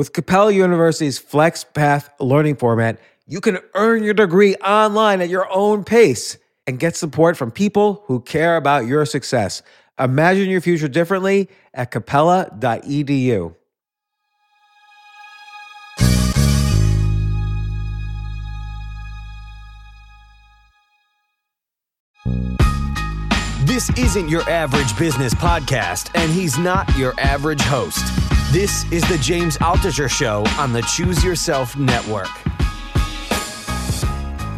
With Capella University's FlexPath learning format, you can earn your degree online at your own pace and get support from people who care about your success. Imagine your future differently at capella.edu. This isn't your average business podcast, and he's not your average host. This is the James Altucher Show on the Choose Yourself Network.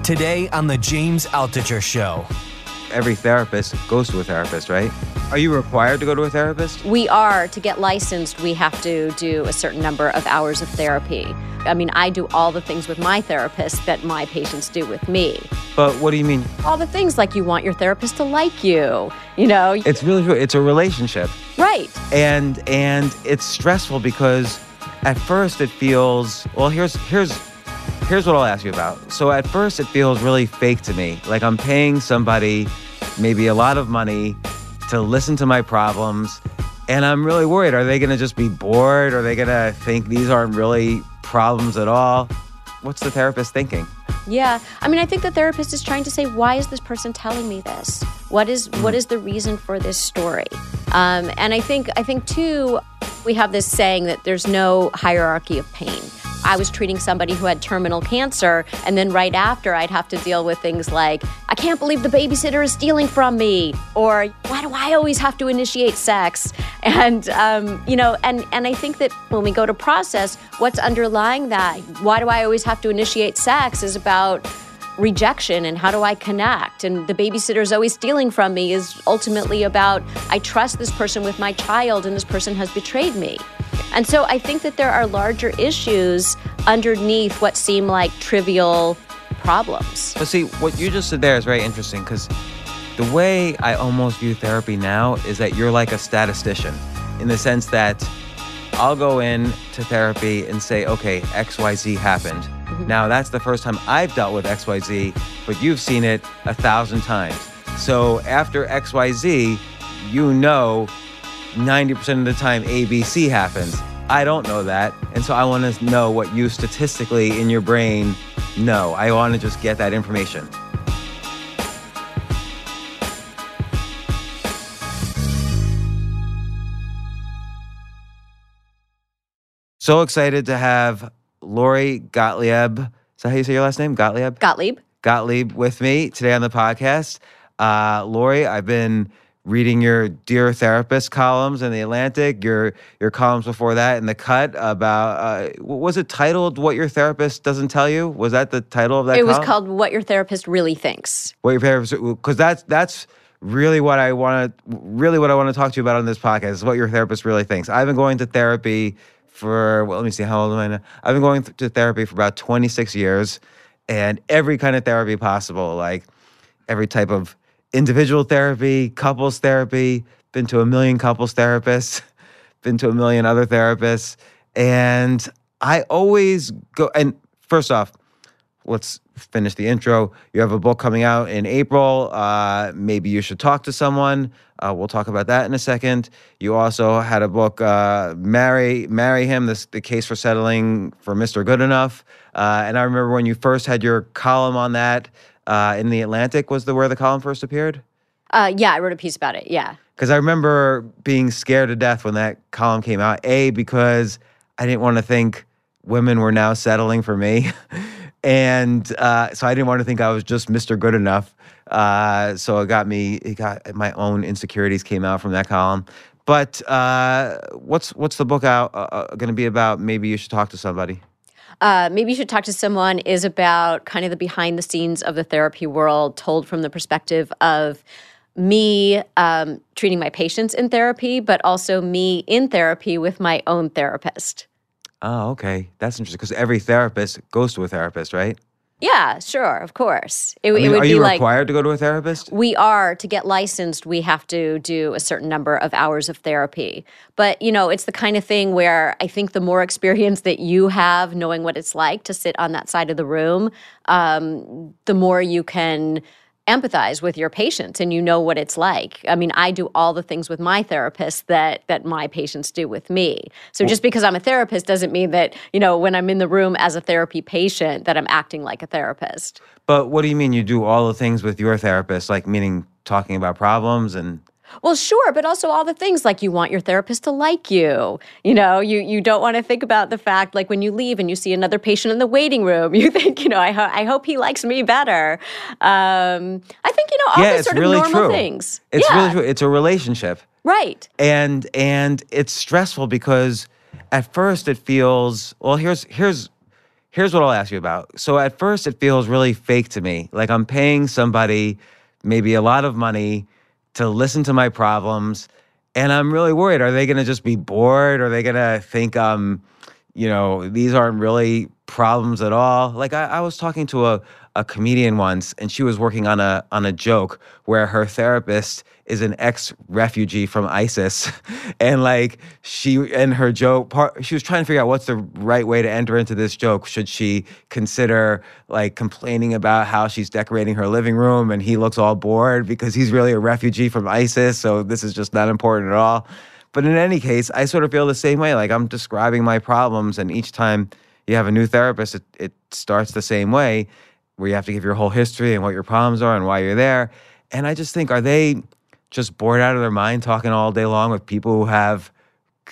Today on the James Altucher Show. Every therapist goes to a therapist, right? Are you required to go to a therapist? We are. To get licensed, we have to do a certain number of hours of therapy. I mean, I do all the things with my therapist that my patients do with me. But what do you mean? All the things like you want your therapist to like you, you know? It's really true. It's a relationship. Right. And and it's stressful because at first it feels well here's here's here's what I'll ask you about. So at first it feels really fake to me. Like I'm paying somebody maybe a lot of money to listen to my problems and I'm really worried. Are they going to just be bored? Are they going to think these aren't really problems at all? What's the therapist thinking? Yeah. I mean, I think the therapist is trying to say, why is this person telling me this? What is what is the reason for this story? Um, and I think I think too, we have this saying that there's no hierarchy of pain. I was treating somebody who had terminal cancer, and then right after, I'd have to deal with things like, I can't believe the babysitter is stealing from me, or why do I always have to initiate sex? And, um, you know, and, and I think that when we go to process, what's underlying that, why do I always have to initiate sex, is about rejection and how do I connect? And the babysitter is always stealing from me is ultimately about I trust this person with my child and this person has betrayed me. And so I think that there are larger issues underneath what seem like trivial problems. But see, what you just said there is very interesting because the way I almost view therapy now is that you're like a statistician in the sense that I'll go in to therapy and say, okay, XYZ happened. Mm-hmm. Now, that's the first time I've dealt with XYZ, but you've seen it a thousand times. So after XYZ, you know 90% of the time ABC happens. I don't know that. And so I want to know what you statistically in your brain know. I want to just get that information. So excited to have Lori Gottlieb. Is that how you say your last name? Gottlieb? Gottlieb. Gottlieb with me today on the podcast. Uh, Lori, I've been reading your Dear Therapist columns in the Atlantic, your your columns before that in the Cut about uh, was it titled "What Your Therapist Doesn't Tell You"? Was that the title of that? It column? was called "What Your Therapist Really Thinks." What your therapist because that's that's really what I want to really what I want to talk to you about on this podcast is what your therapist really thinks. I've been going to therapy for well, let me see how old am I now? I've been going to therapy for about 26 years and every kind of therapy possible, like every type of individual therapy, couples therapy, been to a million couples therapists, been to a million other therapists. And I always go, and first off, let's finish the intro. You have a book coming out in April. Uh, maybe you should talk to someone. Uh, we'll talk about that in a second. You also had a book, uh, "Marry Marry Him: this, The Case for Settling for Mr. Good Enough." Uh, and I remember when you first had your column on that uh, in the Atlantic was the where the column first appeared. Uh, yeah, I wrote a piece about it. Yeah, because I remember being scared to death when that column came out. A because I didn't want to think women were now settling for me. and uh, so I didn't want to think I was just Mr. Good enough. Uh, so it got me. It got my own insecurities came out from that column. But uh, what's what's the book out uh, uh, going to be about? Maybe you should talk to somebody uh, maybe you should talk to someone is about kind of the behind the scenes of the therapy world told from the perspective of me um, treating my patients in therapy, but also me in therapy with my own therapist. Oh, okay. That's interesting because every therapist goes to a therapist, right? Yeah, sure, of course. It, I mean, it would are be you like, required to go to a therapist? We are. To get licensed, we have to do a certain number of hours of therapy. But, you know, it's the kind of thing where I think the more experience that you have knowing what it's like to sit on that side of the room, um, the more you can empathize with your patients and you know what it's like. I mean, I do all the things with my therapist that that my patients do with me. So just because I'm a therapist doesn't mean that, you know, when I'm in the room as a therapy patient that I'm acting like a therapist. But what do you mean you do all the things with your therapist? Like meaning talking about problems and Well, sure, but also all the things like you want your therapist to like you. You know, you you don't want to think about the fact like when you leave and you see another patient in the waiting room, you think, you know, I, ho- I hope he likes me better. Um, I think you know all yeah, the it's sort really of normal true. things. It's yeah, really true. It's a relationship. right. and and it's stressful because at first it feels well here's here's here's what I'll ask you about. So at first it feels really fake to me. Like I'm paying somebody maybe a lot of money to listen to my problems and I'm really worried are they going to just be bored? Are they going to think um you know these aren't really problems at all? Like I, I was talking to a a comedian once and she was working on a on a joke where her therapist is an ex refugee from ISIS and like she and her joke part she was trying to figure out what's the right way to enter into this joke. Should she consider like complaining about how she's decorating her living room and he looks all bored because he's really a refugee from ISIS so this is just not important at all? But in any case I sort of feel the same way like I'm describing my problems and each time you have a new therapist it, it starts the same way where you have to give your whole history and what your problems are and why you're there. And I just think, are they just bored out of their mind talking all day long with people who have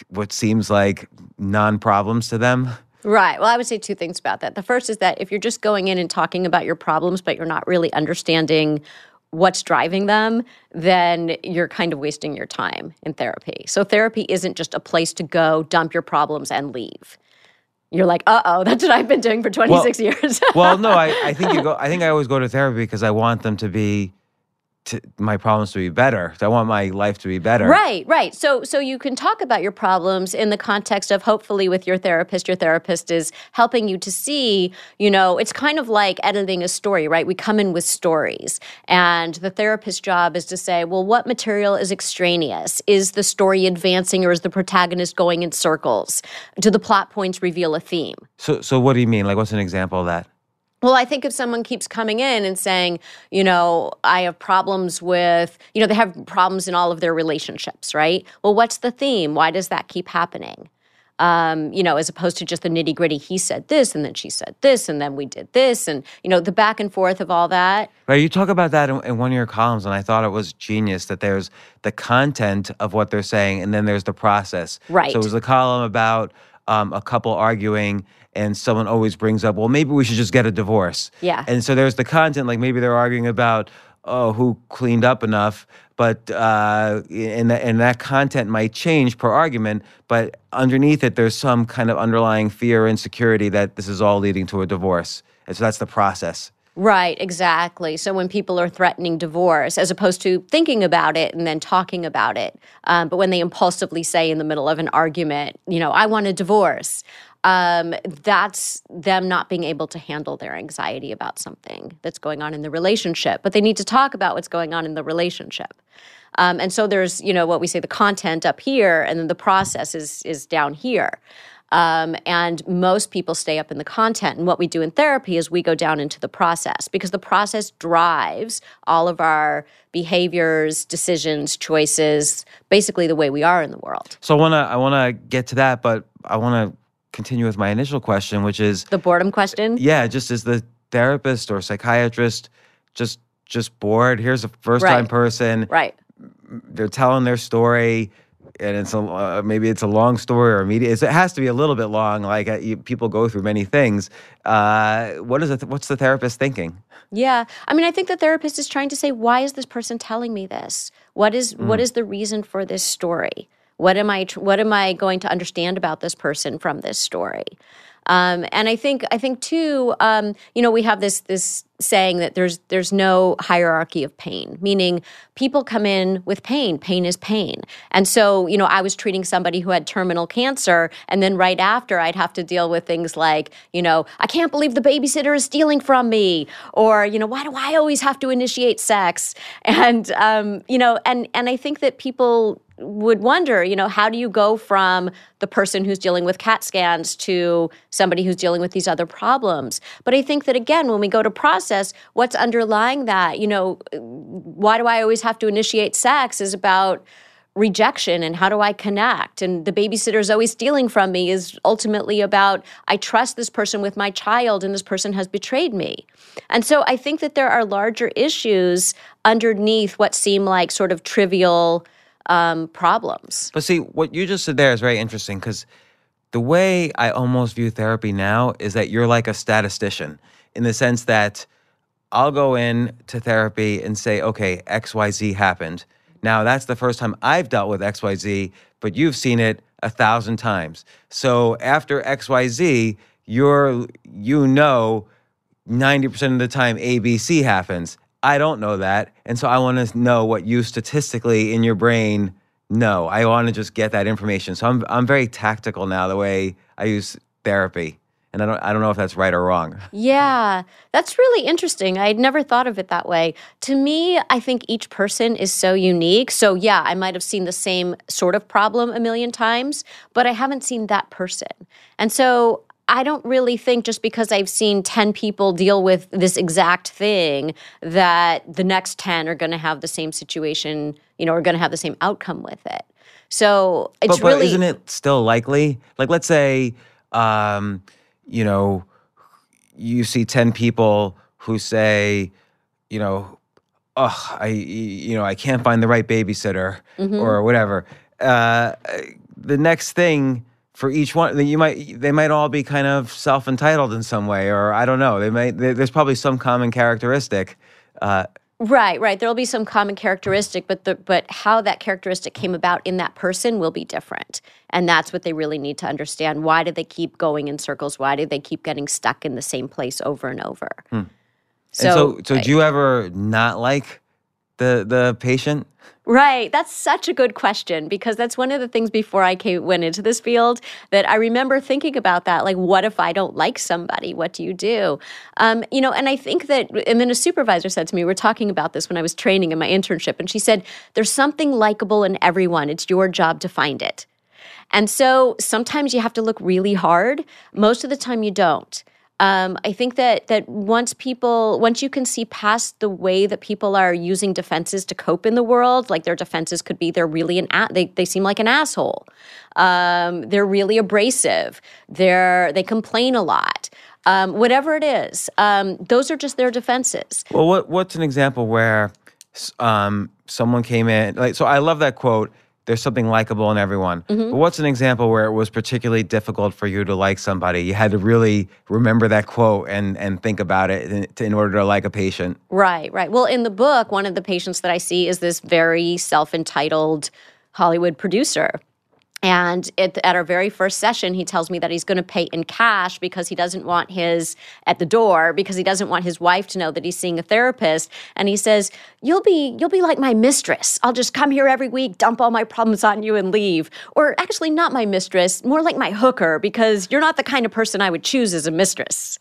what seems like non problems to them? Right. Well, I would say two things about that. The first is that if you're just going in and talking about your problems, but you're not really understanding what's driving them, then you're kind of wasting your time in therapy. So, therapy isn't just a place to go, dump your problems, and leave. You're like, uh oh, that's what I've been doing for 26 years. well, no, I, I think you go. I think I always go to therapy because I want them to be, to, my problems to be better. I want my life to be better. Right, right. So so you can talk about your problems in the context of hopefully with your therapist your therapist is helping you to see, you know, it's kind of like editing a story, right? We come in with stories and the therapist's job is to say, well, what material is extraneous? Is the story advancing or is the protagonist going in circles? Do the plot points reveal a theme? So, so what do you mean? Like, what's an example of that? Well, I think if someone keeps coming in and saying, you know, I have problems with, you know, they have problems in all of their relationships, right? Well, what's the theme? Why does that keep happening? Um, you know, as opposed to just the nitty gritty, he said this and then she said this and then we did this and, you know, the back and forth of all that. Right, you talk about that in, in one of your columns, and I thought it was genius that there's the content of what they're saying, and then there's the process. Right. So it was a column about um, a couple arguing, and someone always brings up, well, maybe we should just get a divorce. Yeah. And so there's the content, like maybe they're arguing about, oh, who cleaned up enough, but uh, and that, and that content might change per argument, but underneath it, there's some kind of underlying fear or insecurity that this is all leading to a divorce, and so that's the process. Right, exactly. So when people are threatening divorce, as opposed to thinking about it and then talking about it, um, but when they impulsively say in the middle of an argument, you know, I want a divorce, um, that's them not being able to handle their anxiety about something that's going on in the relationship. But they need to talk about what's going on in the relationship. Um, and so there's, you know, what we say the content up here, and then the process is is down here. Um, and most people stay up in the content. And what we do in therapy is we go down into the process because the process drives all of our behaviors, decisions, choices, basically the way we are in the world. So I wanna I wanna get to that, but I wanna continue with my initial question, which is The boredom question. yeah, just as the therapist or psychiatrist, just just bored. Here's a first time Right. person. Right. They're telling their story, and it's a uh, maybe it's a long story or a media. It has to be a little bit long. Like uh, you, people go through many things. Uh, what is it? What's the therapist thinking? Yeah. I mean, I think the therapist is trying to say, why is this person telling me this? What is what is the reason for this story? What am I tr- what am I going to understand about this person from this story? Um, and I think I think too, um, you know, we have this this saying that there's there's no hierarchy of pain, meaning people come in with pain. Pain is pain. And so, you know, I was treating somebody who had terminal cancer, and then right after, I'd have to deal with things like, you know, I can't believe the babysitter is stealing from me, or you know, why do I always have to initiate sex? And um, you know, and and I think that people would wonder, you know, how do you go from the person who's dealing with CAT scans to somebody who's dealing with these other problems? But I think that again, when we go to process process what's underlying that. You know, why do I always have to initiate sex is about rejection and how do I connect? And the babysitter is always stealing from me is ultimately about I trust this person with my child and this person has betrayed me. And so I think that there are larger issues underneath what seem like sort of trivial um, problems. But see, what you just said there is very interesting because the way I almost view therapy now is that you're like a statistician in the sense that I'll go in to therapy and say, okay, XYZ happened. Now, that's the first time I've dealt with XYZ, but you've seen it a thousand times. So after XYZ, you're, you know, 90% of the time ABC happens. I don't know that. And so I want to know what you statistically in your brain know. I want to just get that information. So I'm, I'm very tactical now, the way I use therapy. And I don't, I don't know if that's right or wrong. Yeah, that's really interesting. I'd never thought of it that way. To me, I think each person is so unique. So, yeah, I might have seen the same sort of problem a million times, but I haven't seen that person. And so I don't really think just because I've seen 10 people deal with this exact thing that the next 10 are going to have the same situation, you know, are going to have the same outcome with it. So it's but, but really. isn't it still likely? Like, let's say, um, you know, you see 10 people who say, you know, oh, I, you know, I can't find the right babysitter Mm-hmm. or whatever. Uh, the next thing for each one, you might, they might all be kind of self entitled in some way, or I don't know. They might, there- there's probably some common characteristic. Uh, Right, right. There'll be some common characteristic, but the but how that characteristic came about in that person will be different. And that's what they really need to understand. Why do they keep going in circles? Why do they keep getting stuck in the same place over and over? Hmm. and so, so do you ever not like the the patient? Right. That's such a good question because that's one of the things before I came, went into this field that I remember thinking about that. Like, what if I don't like somebody? What do you do? Um, you know, and I think that, and then a supervisor said to me, we are talking about this when I was training in my internship, and she said, There's something likable in everyone. It's your job to find it. And so sometimes you have to look really hard. Most of the time, you don't. Um, I think that that once people, once you can see past the way that people are using defenses to cope in the world, like their defenses could be they're really an a- they they seem like an asshole, um, they're really abrasive, they're they complain a lot, um, whatever it is. Um, those are just their defenses. Well, what what's an example where um, someone came in? Like, so I love that quote. There's something likable in everyone. Mm-hmm. But what's an example where it was particularly difficult for you to like somebody? You had to really remember that quote and and think about it in, in order to like a patient. Right, right. Well, in the book, one of the patients that I see is this very self entitled Hollywood producer. And at, at our very first session, he tells me that he's going to pay in cash because he doesn't want his at the door because he doesn't want his wife to know that he's seeing a therapist. And he says, "You'll be you'll be like my mistress. I'll just come here every week, dump all my problems on you, and leave." Or actually, not my mistress, more like my hooker because you're not the kind of person I would choose as a mistress.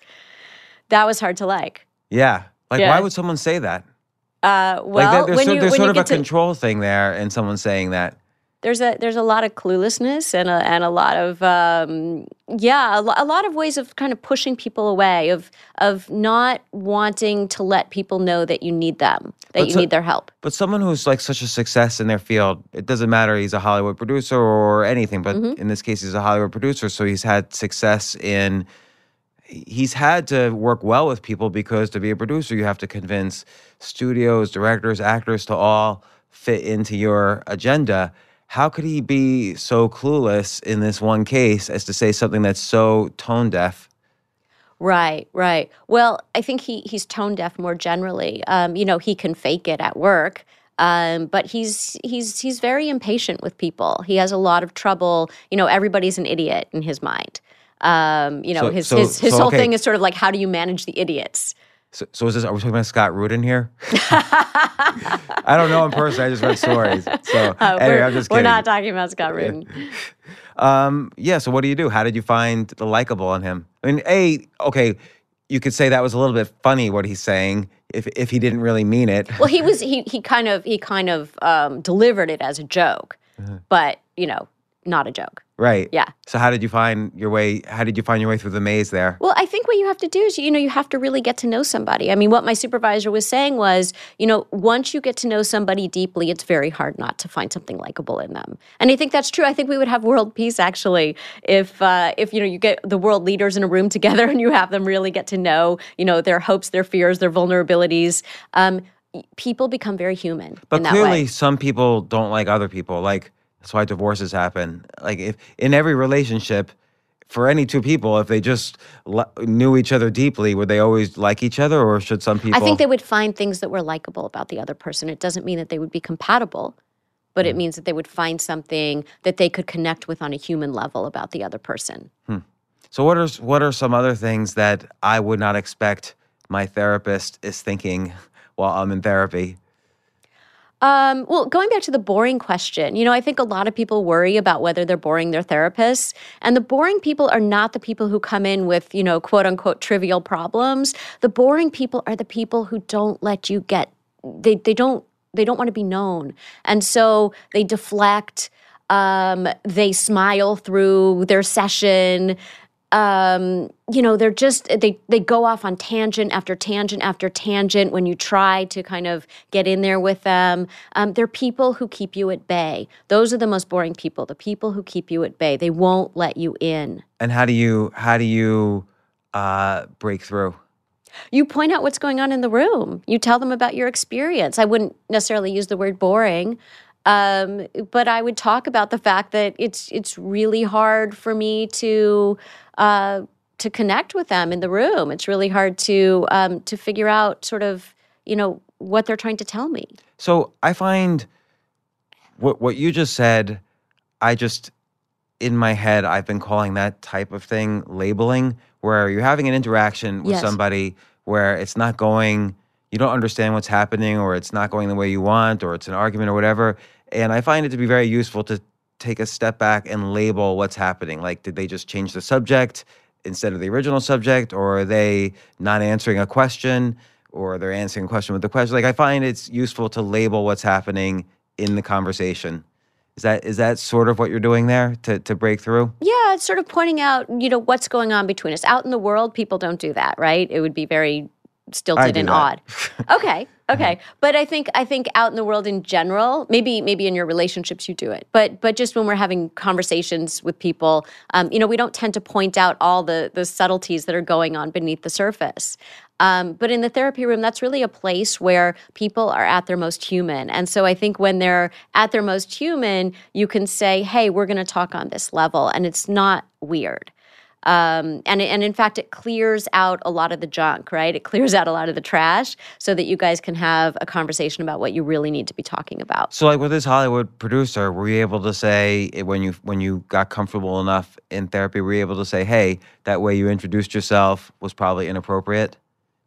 That was hard to like. Yeah. Like, Yeah. why would someone say that? Uh, Like, well, that, there's, so- you there's sort of a to control thing there, and someone saying that. There's a there's a lot of cluelessness and a and a lot of um, yeah a, lo- a lot of ways of kind of pushing people away of of not wanting to let people know that you need them that But you so- need their help. But someone who's like such a success in their field, it doesn't matter he's a Hollywood producer or anything, but Mm-hmm. in this case he's a Hollywood producer, so he's had success in he's had to work well with people because to be a producer you have to convince studios, directors, actors to all fit into your agenda. How could he be so clueless in this one case as to say something that's so tone deaf? Right, right. Well, I think he he's tone deaf more generally. Um, you know, he can fake it at work. Um, but he's he's he's very impatient with people. He has a lot of trouble. You know, everybody's an idiot in his mind. Um, you know, So- his so- his his so, whole okay. thing is sort of like how do you manage the idiots? So, so is this? Are we talking about Scott Rudin here? I don't know in person. I just read stories. So Uh, anyway, we're, I'm just we're not talking about Scott Rudin. Um, yeah. So what do you do? How did you find the likable in him? I mean, a okay, you could say that was a little bit funny what he's saying if if he didn't really mean it. Well, he was he he kind of he kind of um, delivered it as a joke, Uh-huh. but you know not a joke. Right. Yeah. So how did you find your way? How did you find your way through the maze there? Well, I think what you have to do is, you know, you have to really get to know somebody. I mean, what my supervisor was saying was, you know, once you get to know somebody deeply, it's very hard not to find something likable in them. And I think that's true. I think we would have world peace actually if, uh, if you know, you get the world leaders in a room together and you have them really get to know, you know, their hopes, their fears, their vulnerabilities. Um, people become very human. But in that clearly, way. some people don't like other people. Like that's why divorces happen. Like if in every relationship, for any two people, if they just l- knew each other deeply, would they always like each other, or should some people? I think they would find things that were likable about the other person. It doesn't mean that they would be compatible, but Mm. it means that they would find something that they could connect with on a human level about the other person. So what are what are some other things that I would not expect my therapist is thinking while I'm in therapy? Um, well, going back to the boring question, you know, I think a lot of people worry about whether they're boring their therapists. And the boring people are not the people who come in with, you know, quote unquote trivial problems. The boring people are the people who don't let you get, they, they don't, they don't want to be known. And so they deflect, um, they smile through their session um, you know, they're just they they go off on tangent after tangent after tangent when you try to kind of get in there with them. Um, they're people who keep you at bay. Those are the most boring people. The people who keep you at bay. They won't let you in. And how do you how do you uh, break through? You point out what's going on in the room. You tell them about your experience. I wouldn't necessarily use the word boring. Um, but I would talk about the fact that it's it's really hard for me to uh, to connect with them in the room. It's really hard to um, to figure out sort of you know what they're trying to tell me. So I find what what you just said, I just in my head I've been calling that type of thing labeling, where you're having an interaction with Yes. somebody where it's not going, you don't understand what's happening, or it's not going the way you want, or it's an argument or whatever. And I find it to be very useful to take a step back and label what's happening. Like, did they just change the subject instead of the original subject, or are they not answering a question, or they're answering a question with the question? Like, I find it's useful to label what's happening in the conversation. Is that is that sort of what you're doing there to to break through? Yeah, it's sort of pointing out you know what's going on between us. Out in the world, people don't do that, right? It would be very stilted and that. odd. Okay, okay, but I think I think out in the world in general, maybe maybe in your relationships you do it, but but just when we're having conversations with people, um, you know, we don't tend to point out all the the subtleties that are going on beneath the surface. Um, but in the therapy room, that's really a place where people are at their most human. And so I think when they're at their most human, you can say, hey, we're going to talk on this level. And it's not weird. Um, and, and in fact, it clears out a lot of the junk, right? It clears out a lot of the trash so that you guys can have a conversation about what you really need to be talking about. So, like with this Hollywood producer, were you able to say eh, when you when you got comfortable enough in therapy, were you able to say, "Hey, that way you introduced yourself was probably inappropriate,"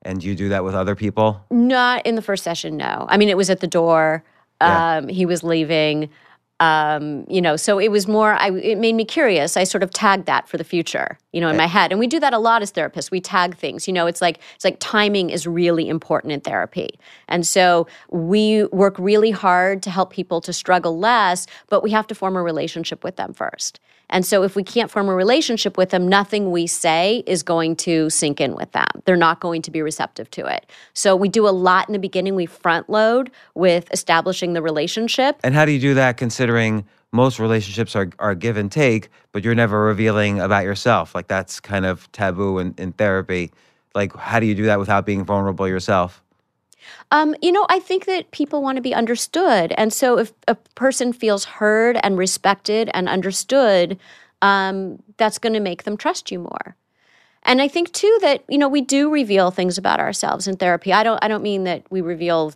and do you do that with other people? Not in the first session, no. I mean, it was at the door. Yeah. Um, he was leaving. Um, you know, so it was more. I, it made me curious. I sort of tagged that for the future, you know, in my head. And we do that a lot as therapists. We tag things. You know, it's like it's like timing is really important in therapy, and so we work really hard to help people to struggle less. But we have to form a relationship with them first. And so if we can't form a relationship with them, nothing we say is going to sink in with them. They're not going to be receptive to it. So we do a lot in the beginning. We front load with establishing the relationship. And how do you do that, considering most relationships are are give and take, but you're never revealing about yourself? Like that's kind of taboo in, in therapy. Like, how do you do that without being vulnerable yourself? Um, you know, I think that people want to be understood. And so if a person feels heard and respected and understood, um, that's going to make them trust you more. And I think too that, you know, we do reveal things about ourselves in therapy. I don't I don't mean that we reveal,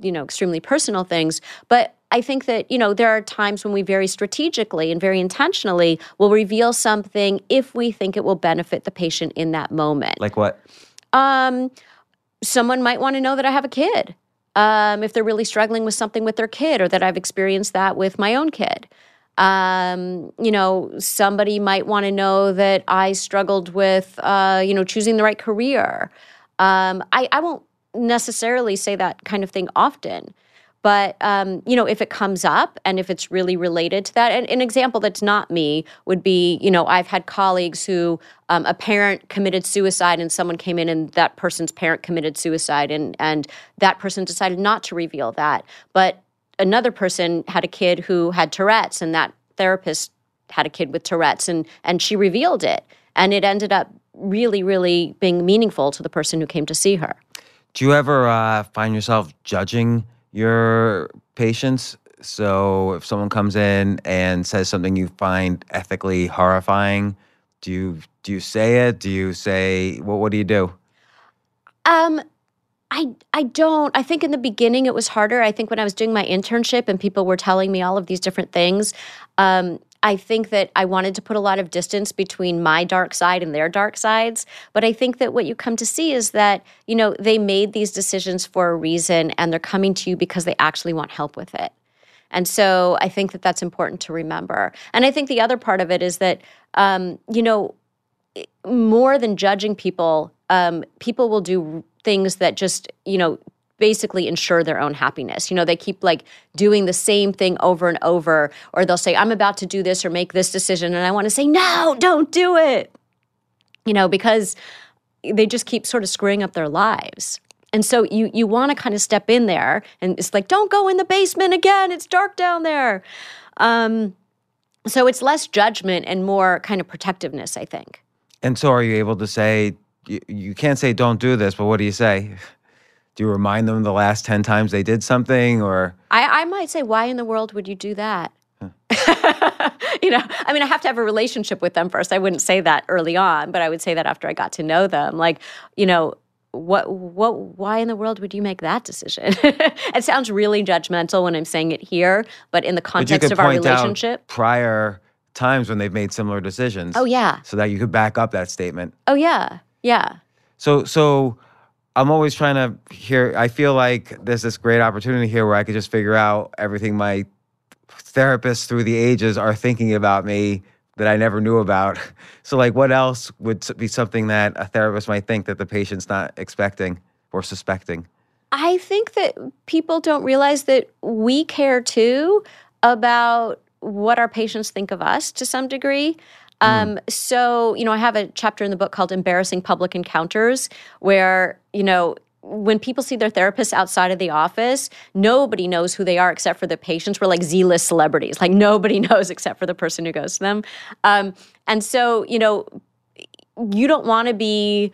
you know, extremely personal things, but I think that, you know, there are times when we very strategically and very intentionally will reveal something if we think it will benefit the patient in that moment. Like what? Um, someone might want to know that I have a kid. Um, if they're really struggling with something with their kid, or that I've experienced that with my own kid. Um, you know, somebody might want to know that I struggled with, uh, you know, choosing the right career. Um, I, I won't necessarily say that kind of thing often, but um, you know, if it comes up and if it's really related to that, and an example that's not me would be, you know, I've had colleagues who um, a parent committed suicide and someone came in and that person's parent committed suicide and and that person decided not to reveal that, but another person had a kid who had Tourette's and that therapist had a kid with Tourette's and and she revealed it and it ended up really really being meaningful to the person who came to see her. Do you ever uh, find yourself judging your patients? So if someone comes in and says something you find ethically horrifying, do you do you say it? Do you say what? What do you do? Um, I I don't. I think in the beginning it was harder. I think when I was doing my internship and people were telling me all of these different things, um, I think that I wanted to put a lot of distance between my dark side and their dark sides. But I think that what you come to see is that, you know, they made these decisions for a reason and they're coming to you because they actually want help with it. And so I think that that's important to remember. And I think the other part of it is that, um, you know, more than judging people, um, people will do things that just, you know, basically ensure their own happiness. You know, they keep like doing the same thing over and over, or they'll say, I'm about to do this or make this decision. And I want to say, no, don't do it. You know, because they just keep sort of screwing up their lives. And so you you want to kind of step in there and it's like, don't go in the basement again. It's dark down there. Um, so it's less judgment and more kind of protectiveness, I think. And so, are you able to say you, you can't say don't do this, but what do you say? Do you remind them the last 10 times they did something or? I, I might say, why in the world would you do that? you know, I mean, I have to have a relationship with them first. I wouldn't say that early on, but I would say that after I got to know them. Like, you know, what, what, why in the world would you make that decision? it sounds really judgmental when I'm saying it here, but in the context of our relationship. prior times when they've made similar decisions. Oh, yeah. So that you could back up that statement. Oh, yeah. Yeah. So, so I'm always trying to hear. I feel like there's this great opportunity here where I could just figure out everything my therapists through the ages are thinking about me that I never knew about. So, like, what else would be something that a therapist might think that the patient's not expecting or suspecting? I think that people don't realize that we care too about what our patients think of us to some degree. Um, mm. So, you know, I have a chapter in the book called Embarrassing Public Encounters, where, you know, when people see their therapists outside of the office, nobody knows who they are except for the patients. We're like Z list celebrities. Like nobody knows except for the person who goes to them. Um, and so, you know, you don't want to be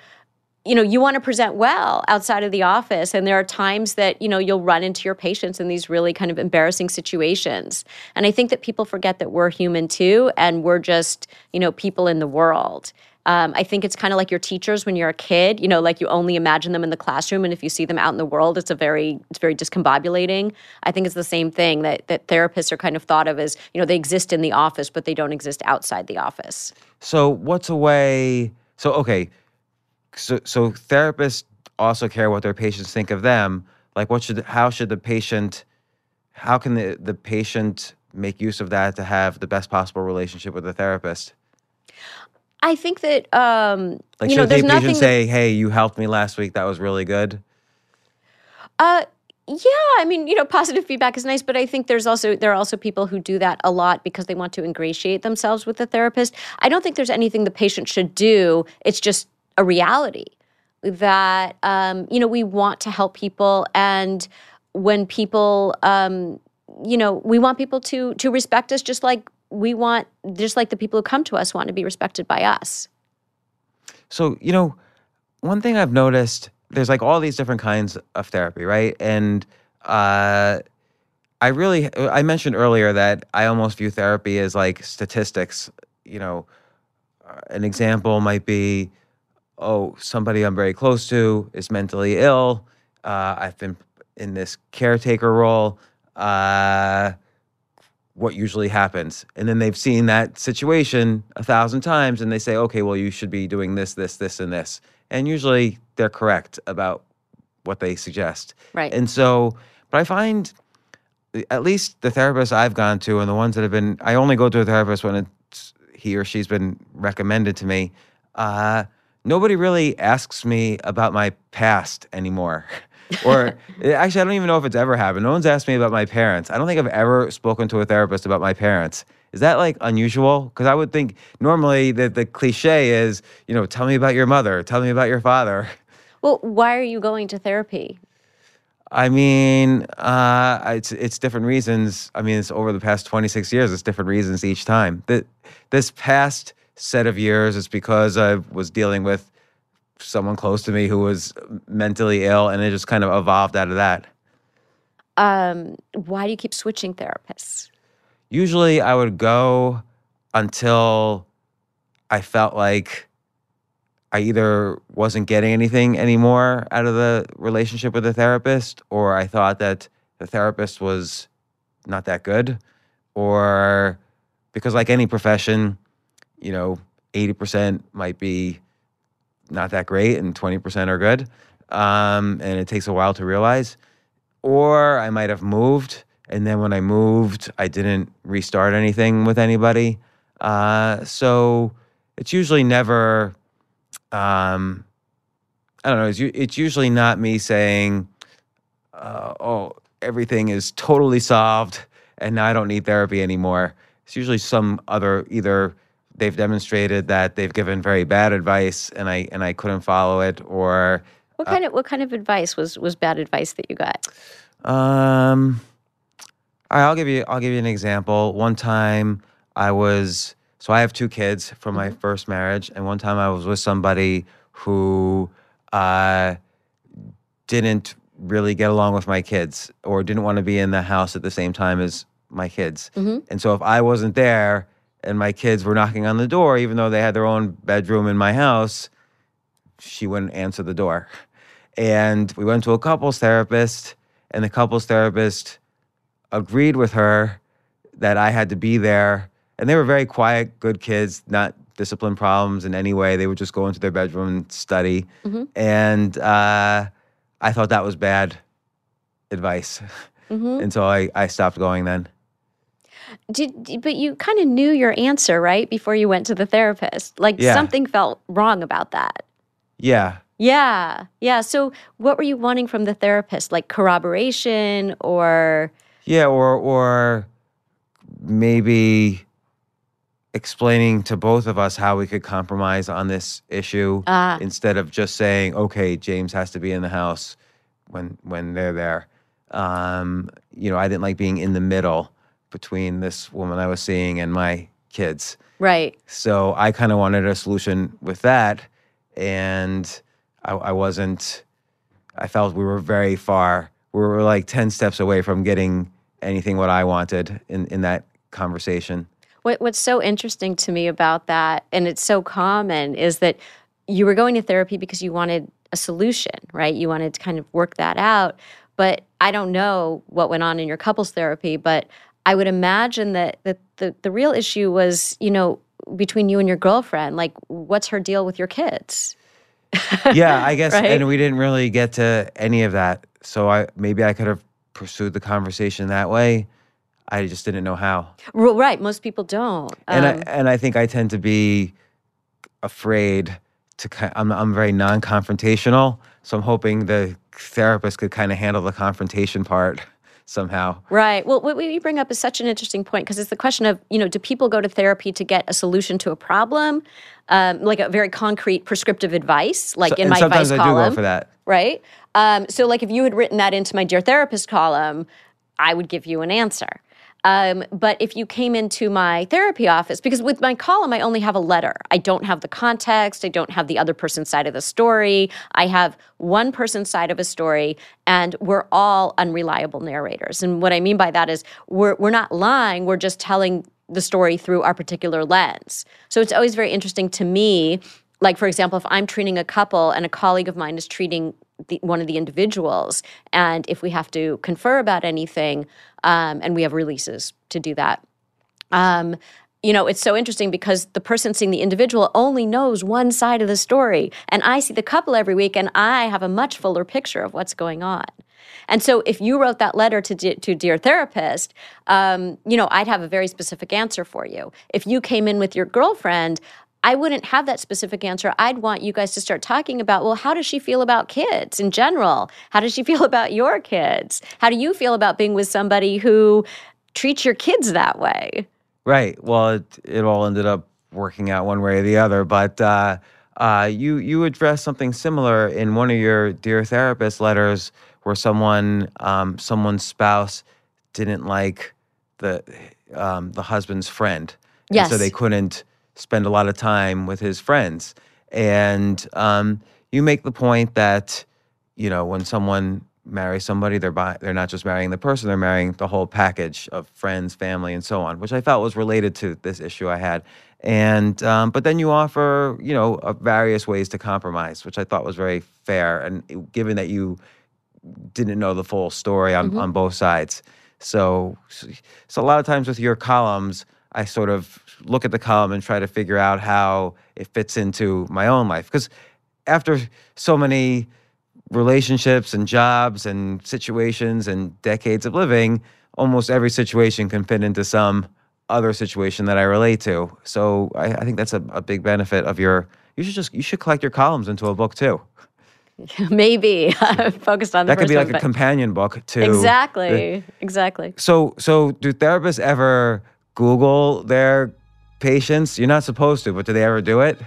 you know you want to present well outside of the office. And there are times that you know you'll run into your patients in these really kind of embarrassing situations. And i think that people forget that we're human too and we're just you know people in the world. Um, i think it's kind of like your teachers when you're a kid you know like you only imagine them in the classroom and if you see them out in the world it's a very it's very discombobulating. I think it's the same thing that that therapists are kind of thought of as you know they exist in the office but they don't exist outside the office. So what's a way so okay so so therapists also care what their patients think of them. Like, what should how should the patient how can the the patient make use of that to have the best possible relationship with the therapist? I think that um, like you should know, there's the nothing patient say, "Hey, you helped me last week. That was really good." Uh, yeah, I mean, you know, positive feedback is nice, but I think there's also there are also people who do that a lot because they want to ingratiate themselves with the therapist. I don't think there's anything the patient should do. It's just a reality that um, you know we want to help people. And when people um, you know we want people to to respect us just like we want just like the people who come to us want to be respected by us. So you know one thing i've noticed there's like all these different kinds of therapy right? And uh, i really i mentioned earlier that i almost view therapy as like statistics. You know an example might be oh, somebody I'm very close to is mentally ill. Uh, I've been in this caretaker role. Uh, what usually happens? And then they've seen that situation a thousand times and they say, okay, well, you should be doing this, this, this, and this. And usually they're correct about what they suggest. Right. And so, but I find at least the therapists I've gone to and the ones that have been, I only go to a therapist when it's he or she's been recommended to me. Uh, nobody really asks me about my past anymore. or eh, actually, I don't even know if it's ever happened. No one's asked me about my parents. I don't think I've ever spoken to a therapist about my parents. Is that like unusual? Because I would think normally the, the cliche is, you know, tell me about your mother, tell me about your father. Well, why are you going to therapy? I mean, uh, it's it's different reasons. I mean, it's over the past 26 years. It's different reasons each time. The, this past set of years It's because I was dealing with someone close to me who was mentally ill, and it just kind of evolved out of that. Um, why do you keep switching therapists? Usually, I would go until I felt like I either wasn't getting anything anymore out of the relationship with the therapist, or I thought that the therapist was not that good, or because, like any profession, you know, 80% might be not that great and 20% are good. Um, and it takes a while to realize. Or I might have moved. And then when I moved, I didn't restart anything with anybody. Uh, so it's usually never, um, I don't know, it's, it's usually not me saying, uh, oh, everything is totally solved and now I don't need therapy anymore. It's usually some other, either they've demonstrated that they've given very bad advice and I and I couldn't follow it or what kind uh, of what kind of advice was was bad advice that you got? Um all right, I'll give you I'll give you an example. One time I was so I have two kids from my mm-hmm. first marriage and one time I was with somebody who uh didn't really get along with my kids or didn't want to be in the house at the same time as my kids. Mm-hmm. And so if I wasn't there, and my kids were knocking on the door, even though they had their own bedroom in my house, she wouldn't answer the door. And we went to a couples therapist, and the couples therapist agreed with her that I had to be there. And they were very quiet, good kids, not discipline problems in any way. They would just go into their bedroom and study. Mm-hmm. And uh, I thought that was bad advice. Mm-hmm. And so I, I stopped going then. Did but you kind of knew your answer right before you went to the therapist? Like yeah. something felt wrong about that. Yeah. Yeah. Yeah. So what were you wanting from the therapist? Like corroboration or Yeah, or or maybe explaining to both of us how we could compromise on this issue uh, instead of just saying, "Okay, James has to be in the house when when they're there." Um, you know, I didn't like being in the middle between this woman I was seeing and my kids. Right. So I kind of wanted a solution with that. And I, I, wasn't, I felt we were very far. We were like 10 steps away from getting anything what I wanted in, in that conversation. What, what's so interesting to me about that, and it's so common, is that you were going to therapy because you wanted a solution, right? You wanted to kind of work that out. But I don't know what went on in your couples therapy, but I would imagine that, that the, the real issue was, you know, between you and your girlfriend. Like, what's her deal with your kids? yeah, I guess, right? and we didn't really get to any of that. So I maybe I could have pursued the conversation that way. I just didn't know how. Right, most people don't. And um, I, and I think I tend to be afraid to. I'm I'm very non-confrontational, so I'm hoping the therapist could kind of handle the confrontation part somehow. Right. Well, what you bring up is such an interesting point because it's the question of, you know, do people go to therapy to get a solution to a problem, um, like a very concrete prescriptive advice, like so, in my advice I column. Do go for that. Right. Um, so, like, if you had written that into my dear therapist column, I would give you an answer. Um, but if you came into my therapy office, because with my column, I only have a letter. I don't have the context. I don't have the other person's side of the story. I have one person's side of a story, and we're all unreliable narrators. And what I mean by that is we're, we're not lying, we're just telling the story through our particular lens. So it's always very interesting to me. Like, for example, if I'm treating a couple and a colleague of mine is treating the, one of the individuals. And if we have to confer about anything, um, and we have releases to do that. Um, you know, it's so interesting because the person seeing the individual only knows one side of the story. And I see the couple every week and I have a much fuller picture of what's going on. And so if you wrote that letter to, to Dear Therapist, um, you know, I'd have a very specific answer for you. If you came in with your girlfriend, I wouldn't have that specific answer. I'd want you guys to start talking about, well, how does she feel about kids in general? How does she feel about your kids? How do you feel about being with somebody who treats your kids that way? Right. Well, it, it all ended up working out one way or the other, but uh, uh, you you addressed something similar in one of your dear therapist letters, where someone um, someone's spouse didn't like the um, the husband's friend, Yes. so they couldn't spend a lot of time with his friends. And um, you make the point that you know when someone marries somebody, they're buy- they're not just marrying the person, they're marrying the whole package of friends, family, and so on, which I felt was related to this issue I had. And um, but then you offer you know uh, various ways to compromise, which I thought was very fair. And given that you didn't know the full story on, on both sides. So, so a lot of times with your columns, I sort of look at the column and try to figure out how it fits into my own life. Because after so many relationships and jobs and situations and decades of living, almost every situation can fit into some other situation that I relate to. So I, I think that's a, a big benefit of your. You should just you should collect your columns into a book too. Maybe focused on the That could be one, like a companion book too. Exactly. exactly. So, so do therapists ever Google their patients? You're not supposed to, but do they ever do it?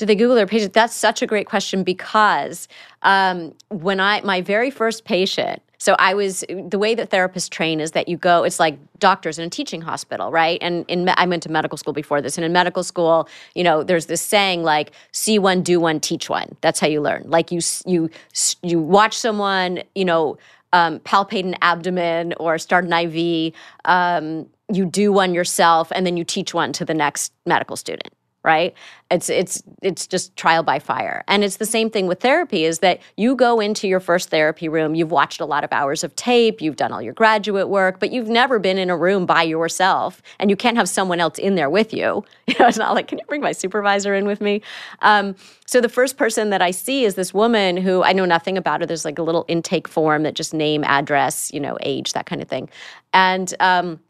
Do they Google their patient? That's such a great question because um, when I, my very first patient, so I was, the way that therapists train is that you go, it's like doctors in a teaching hospital, right? And in, I went to medical school before this. And in medical school, you know, there's this saying like, see one, do one, teach one. That's how you learn. Like you, you, you watch someone, you know, um, palpate an abdomen or start an IV, um, you do one yourself, and then you teach one to the next medical student right? It's it's it's just trial by fire. And it's the same thing with therapy is that you go into your first therapy room you've watched a lot of hours of tape you've done all your graduate work but you've never been in a room by yourself and you can't have someone else in there with you. You know it's not like can you bring my supervisor in with me? Um, so the first person that i see is this woman who i know nothing about her. There's like a little intake form that just name address you know age that kind of thing. And um,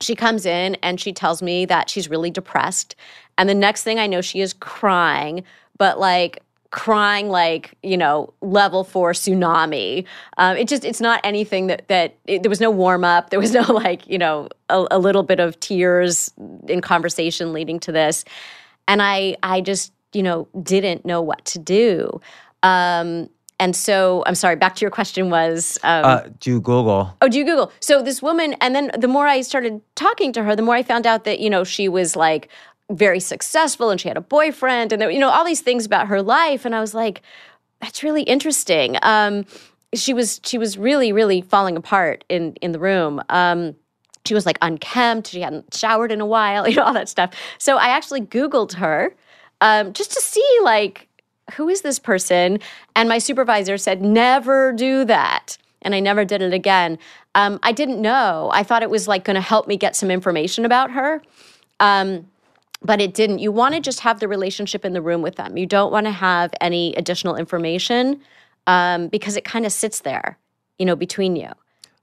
she comes in and she tells me that she's really depressed. And the next thing I know, she is crying, but like crying like you know level four tsunami. Um, it just it's not anything that that it, there was no warm up. There was no like you know a, a little bit of tears in conversation leading to this. And i i just you know didn't know what to do. Um, and so i'm sorry back to your question was um, Uh, do you Google? Oh, do you Google? So this woman, and then the more I started talking to her, the more I found out that you know she was like very successful and she had a boyfriend, and there, you know all these things about her life, and I was like, that's really interesting. Um, she was she was really really falling apart in in the room. Um, she was like unkempt. She hadn't showered in a while, you know all that stuff. So I actually Googled her um, just to see like who is this person? And my supervisor said, never do that. And I never did it again. Um, I didn't know. I thought it was like going to help me get some information about her. Um, but it didn't. You want to just have the relationship in the room with them. You don't want to have any additional information um, because it kind of sits there, you know, between you.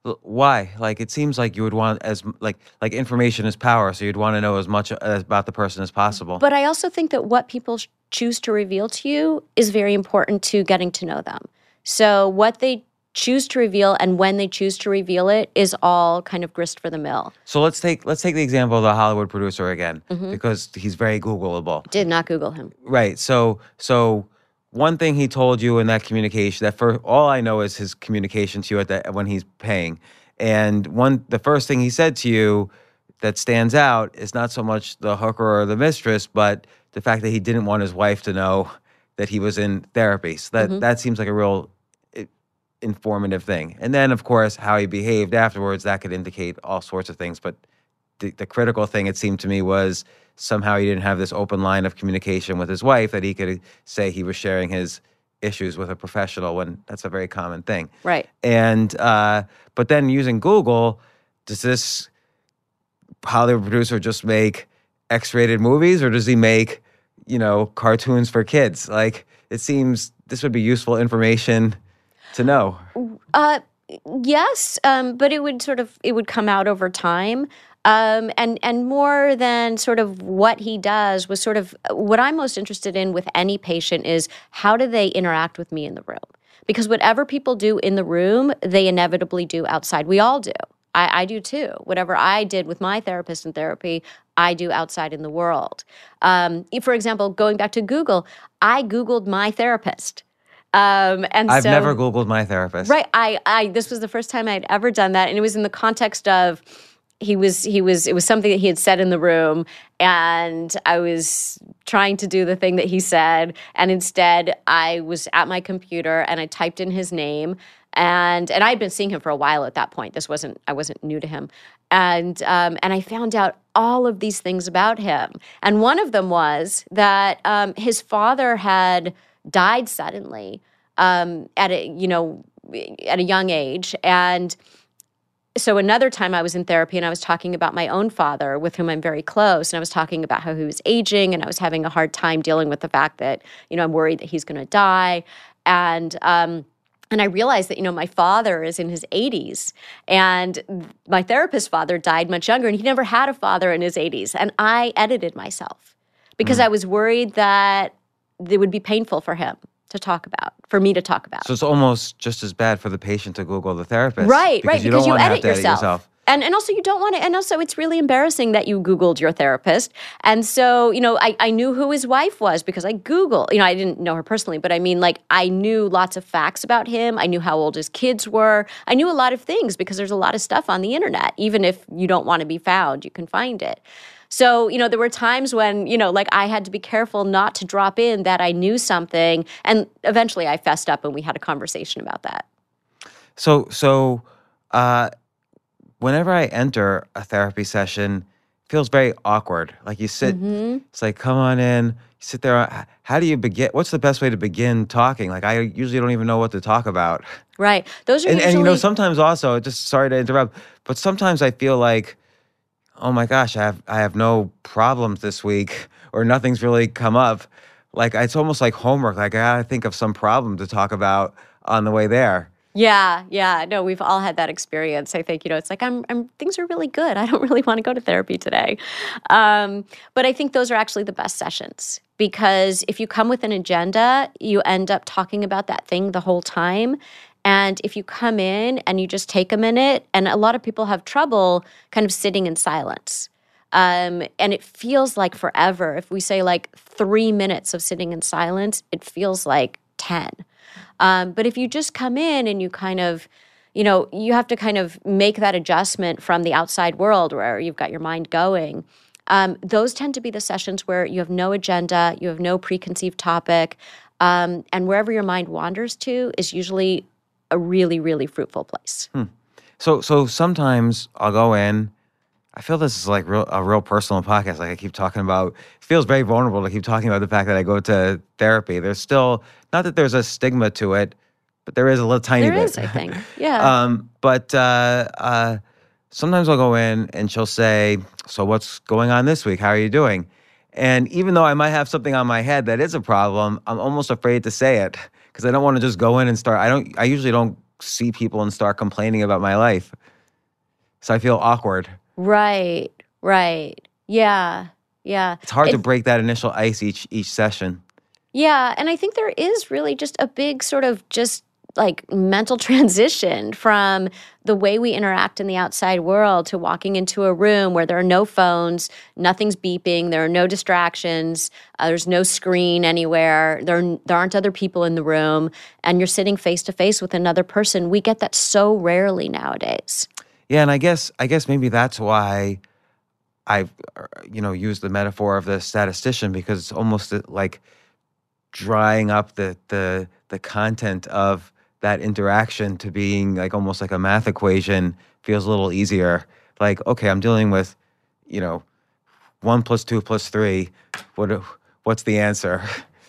L- Why? Like it seems like you would want as m- like like information is power, so you'd want to know as much as, about the person as possible. But I also think that what people sh- choose to reveal to you is very important to getting to know them. So what they choose to reveal and when they choose to reveal it is all kind of grist for the mill. so let's take let's take the example of the Hollywood producer again, Mm-hmm. because he's very Googleable. Did not Google him. Right. So so one thing he told you in that communication that for all I know is his communication to you at that when he's paying. And one the first thing he said to you that stands out is not so much the hooker or the mistress, but the fact that he didn't want his wife to know that he was in therapy. So that mm-hmm. that seems like a real informative thing. And then of course how he behaved afterwards that could indicate all sorts of things, but the, the critical thing it seemed to me was somehow he didn't have this open line of communication with his wife that he could say he was sharing his issues with a professional when that's a very common thing Right. and uh, but then using google does this hollywood producer just make x-rated movies or does he make you know cartoons for kids like it seems this would be useful information to know? Uh, yes, um, but it would sort of it would come out over time. Um, and and more than sort of what he does was sort of what I'm most interested in with any patient is how do they interact with me in the room because whatever people do in the room they inevitably do outside we all do I, I do too whatever I did with my therapist in therapy I do outside in the world um, for example going back to Google I googled my therapist um, and I've so, never Googled my therapist. Right. I, I this was the first time I'd ever done that. And it was in the context of he was he was it was something that he had said in the room and I was trying to do the thing that he said and instead I was at my computer and I typed in his name and and I'd been seeing him for a while at that point. This wasn't I wasn't new to him. And um, and I found out all of these things about him. And one of them was that um, his father had died suddenly um, at a you know at a young age and so another time I was in therapy and I was talking about my own father with whom I'm very close and I was talking about how he was aging and I was having a hard time dealing with the fact that you know I'm worried that he's going to die. And um, and I realized that you know my father is in his 80s and my therapist's father died much younger and he never had a father in his 80s and I edited myself because I was worried that it would be painful for him to talk about, for me to talk about. So it's almost just as bad for the patient to Google the therapist. right, because right, you because you want to have edit yourself. yourself. And, and also you don't want to and also it's really embarrassing that you googled your therapist and so you know I, I knew who his wife was because i googled you know i didn't know her personally but i mean like i knew lots of facts about him i knew how old his kids were i knew a lot of things because there's a lot of stuff on the internet even if you don't want to be found you can find it so, you know, there were times when, you know, like I had to be careful not to drop in that I knew something. And eventually I fessed up and we had a conversation about that. So, so uh, whenever I enter a therapy session, it feels very awkward. Like you sit, Mm-hmm. it's like, come on in. You sit there. How do you begin? What's the best way to begin talking? Like I usually don't even know what to talk about. Right. Those are And, usually and you know, sometimes also, just sorry to interrupt, but sometimes I feel like, oh my gosh, I have I have no problems this week, or nothing's really come up. Like it's almost like homework. Like I gotta think of some problem to talk about on the way there. Yeah, yeah. No, we've all had that experience. I think, you know, it's like I'm I'm things are really good. I don't really want to go to therapy today. Um, but I think those are actually the best sessions because if you come with an agenda, you end up talking about that thing the whole time. And if you come in and you just take a minute, and a lot of people have trouble kind of sitting in silence. Um, and it feels like forever. If we say like three minutes of sitting in silence, it feels like 10. Um, but if you just come in and you kind of, you know, you have to kind of make that adjustment from the outside world where you've got your mind going. Um, those tend to be the sessions where you have no agenda, you have no preconceived topic, um, and wherever your mind wanders to is usually a really, really fruitful place. So so sometimes I'll go in. I feel this is like real, a real personal podcast. Like I keep talking about. It feels very vulnerable to keep talking about the fact that I go to therapy. There's still not that there's a stigma to it, but there is a little tiny There bit. is, I think. Yeah. Um, but uh, uh, sometimes I'll go in and she'll say, "So what's going on this week? How are you doing?" And even though I might have something on my head that is a problem, I'm almost afraid to say it because I don't want to just go in and start. I don't. I usually don't see people and start complaining about my life, so I feel awkward. right, right. Yeah, yeah. It's hard to break that initial ice each each session. Yeah, and I think there is really just a big sort of just like mental transition from the way we interact in the outside world to walking into a room where there are no phones, nothing's beeping, there are no distractions, uh, there's no screen anywhere, there there aren't other people in the room, and you're sitting face to face with another person. We get that so rarely nowadays. Yeah, and I guess I guess maybe that's why I've uh, you know used the metaphor of the statistician because it's almost uh, like drying up the the the content of that interaction to being like almost like a math equation feels a little easier. Like okay, I'm dealing with you know one plus two plus three. What what's the answer?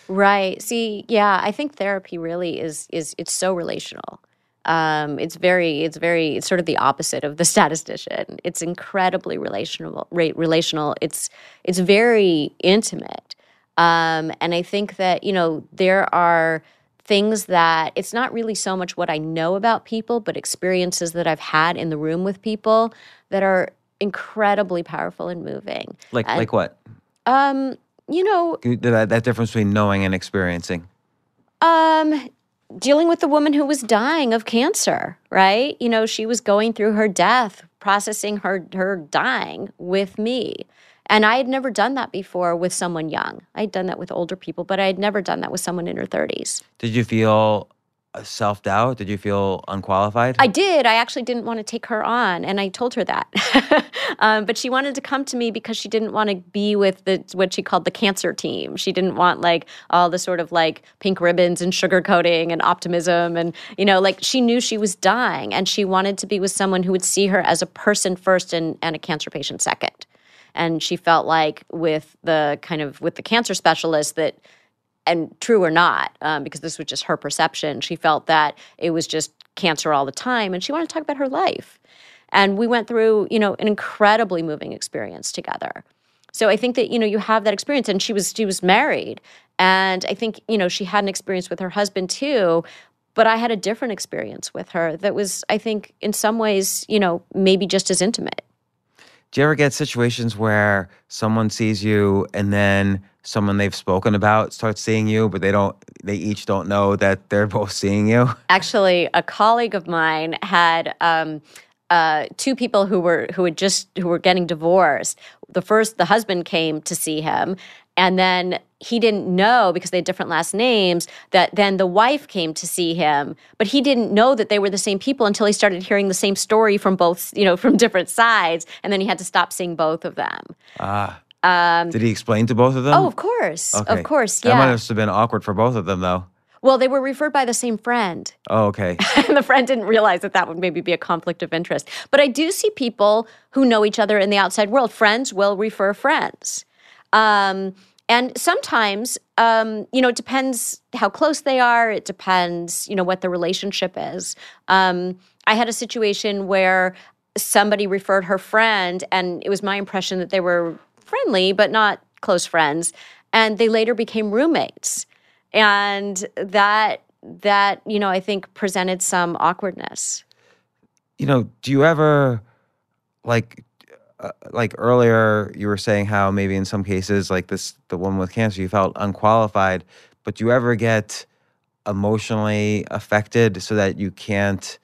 Right. See, yeah, I think therapy really is is it's so relational. Um, it's very, it's very, it's sort of the opposite of the statistician. It's incredibly relational. Ra- relational. It's it's very intimate. Um, and I think that you know there are things that it's not really so much what I know about people, but experiences that I've had in the room with people that are incredibly powerful and moving. Like And, like what? um, you know, That, that difference between knowing and experiencing. um, dealing with the woman who was dying of cancer, right? You know, she was going through her death, processing her her dying with me. And I had never done that before with someone young. I'd done that with older people, but I had never done that with someone in her 30s. Did you feel self doubt? Did you feel unqualified? I did. I actually didn't want to take her on, and I told her that. um, but she wanted to come to me because she didn't want to be with the what she called the cancer team. She didn't want like all the sort of like pink ribbons and sugarcoating and optimism, and you know, like she knew she was dying, and she wanted to be with someone who would see her as a person first and and a cancer patient second. And she felt like with the kind of with the cancer specialist that and true or not, um, because this was just her perception, she felt that it was just cancer all the time, and she wanted to talk about her life. And we went through, you know, an incredibly moving experience together. So I think that you know you have that experience, and she was she was married, and I think you know she had an experience with her husband too. But I had a different experience with her that was, I think, in some ways, you know, maybe just as intimate. Do you ever get situations where someone sees you and then someone they've spoken about starts seeing you, but they don't, they each don't know that they're both seeing you? actually a colleague of mine had um, uh, two people who were who had just who were getting divorced. The first, the husband came to see him, and then he didn't know because they had different last names that then the wife came to see him but he didn't know that they were the same people until he started hearing the same story from both you know from different sides and then he had to stop seeing both of them Ah. Did he explain to both of them? oh of course Okay. of course yeah That might yeah have been awkward for both of them, though. well they were referred by the same friend Oh, okay. and the friend didn't realize that that would maybe be a conflict of interest. But I do see people who know each other in the outside world. Friends will refer friends. Um, and sometimes, um, you know, it depends how close they are. It depends, you know, what the relationship is. Um, I had a situation where somebody referred her friend, and it was my impression that they were friendly, but not close friends. And they later became roommates. And that, that, you know, I think presented some awkwardness. you know, do you ever like uh, like earlier you were saying how maybe in some cases like this the woman with cancer you felt unqualified, but do you ever get emotionally affected so that you can't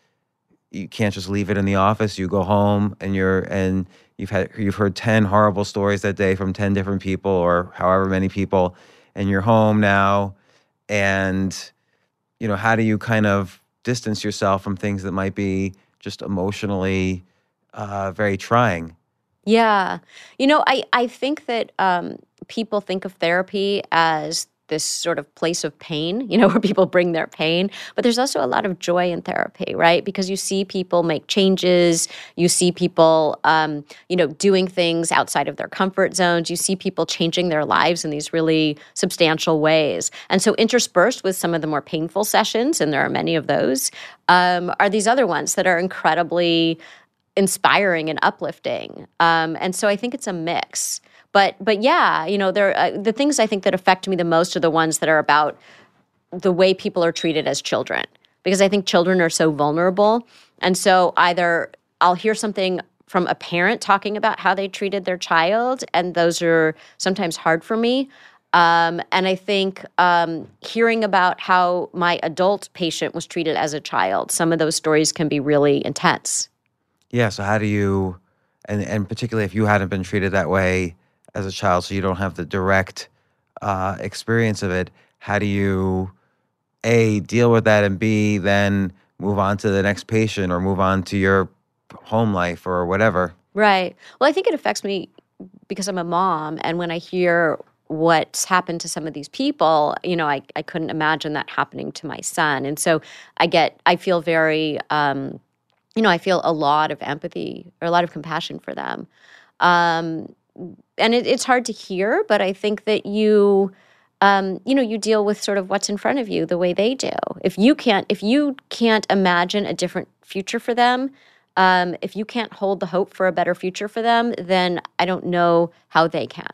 you can't just leave it in the office. You go home and you're and you've had you've heard 10 horrible stories that day from 10 different people or however many people and you're home now and you know how do you kind of distance yourself from things that might be just emotionally uh, very trying Yeah. You know, I, I think that um, people think of therapy as this sort of place of pain, you know, where people bring their pain. But there's also a lot of joy in therapy, right? Because you see people make changes, you see people, um, you know, doing things outside of their comfort zones, you see people changing their lives in these really substantial ways. And so, interspersed with some of the more painful sessions, and there are many of those, um, are these other ones that are incredibly inspiring and uplifting. Um, and so I think it's a mix. But but yeah, you know, there uh, the things I think that affect me the most are the ones that are about the way people are treated as children because I think children are so vulnerable. And so either I'll hear something from a parent talking about how they treated their child, and those are sometimes hard for me. Um, and I think um, hearing about how my adult patient was treated as a child, some of those stories can be really intense. Yeah so how do you and and particularly if you hadn't been treated that way as a child so you don't have the direct uh, experience of it how do you a deal with that and b then move on to the next patient or move on to your home life or whatever Right. Well, I think it affects me because I'm a mom. And when I hear what's happened to some of these people, you know, I, I couldn't imagine that happening to my son. And so I get, I feel very, um, you know, I feel a lot of empathy or a lot of compassion for them. Um, and it, it's hard to hear, but I think that you, um, you know, you deal with sort of what's in front of you the way they do. If you can't, if you can't imagine a different future for them, um, if you can't hold the hope for a better future for them, then I don't know how they can.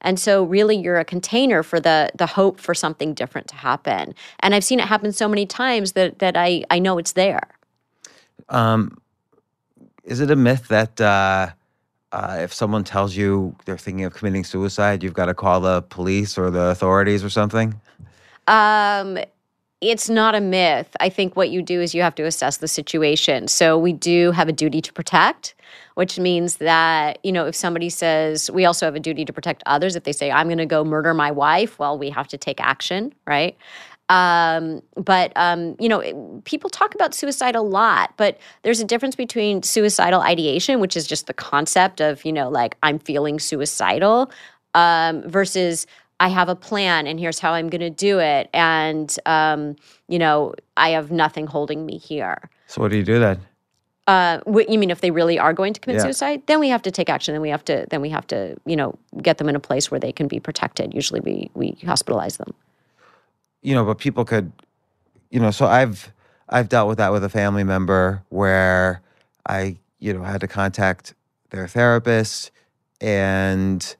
And so really you're a container for the the hope for something different to happen. And I've seen it happen so many times that that I I know it's there. Is it a myth that uh, uh, if someone tells you they're thinking of committing suicide, you've got to call the police or the authorities or something? Um, it's not a myth. I think what you do is you have to assess the situation. So we do have a duty to protect, which means that, you know, if somebody says, we also have a duty to protect others. If they say, I'm going to go murder my wife, well, we have to take action, right? Um, but um, you know, people talk about suicide a lot, but there's a difference between suicidal ideation, which is just the concept of you know, like I'm feeling suicidal, um, versus I have a plan and here's how I'm going to do it, and um, you know, I have nothing holding me here. So what do you do then? Uh, wh- you mean if they really are going to commit Yeah. suicide, then we have to take action. Then we have to then we have to you know get them in a place where they can be protected. Usually, we we hospitalize them. You know, but people could, you know, so I've I've dealt with that with a family member where I, you know, had to contact their therapist and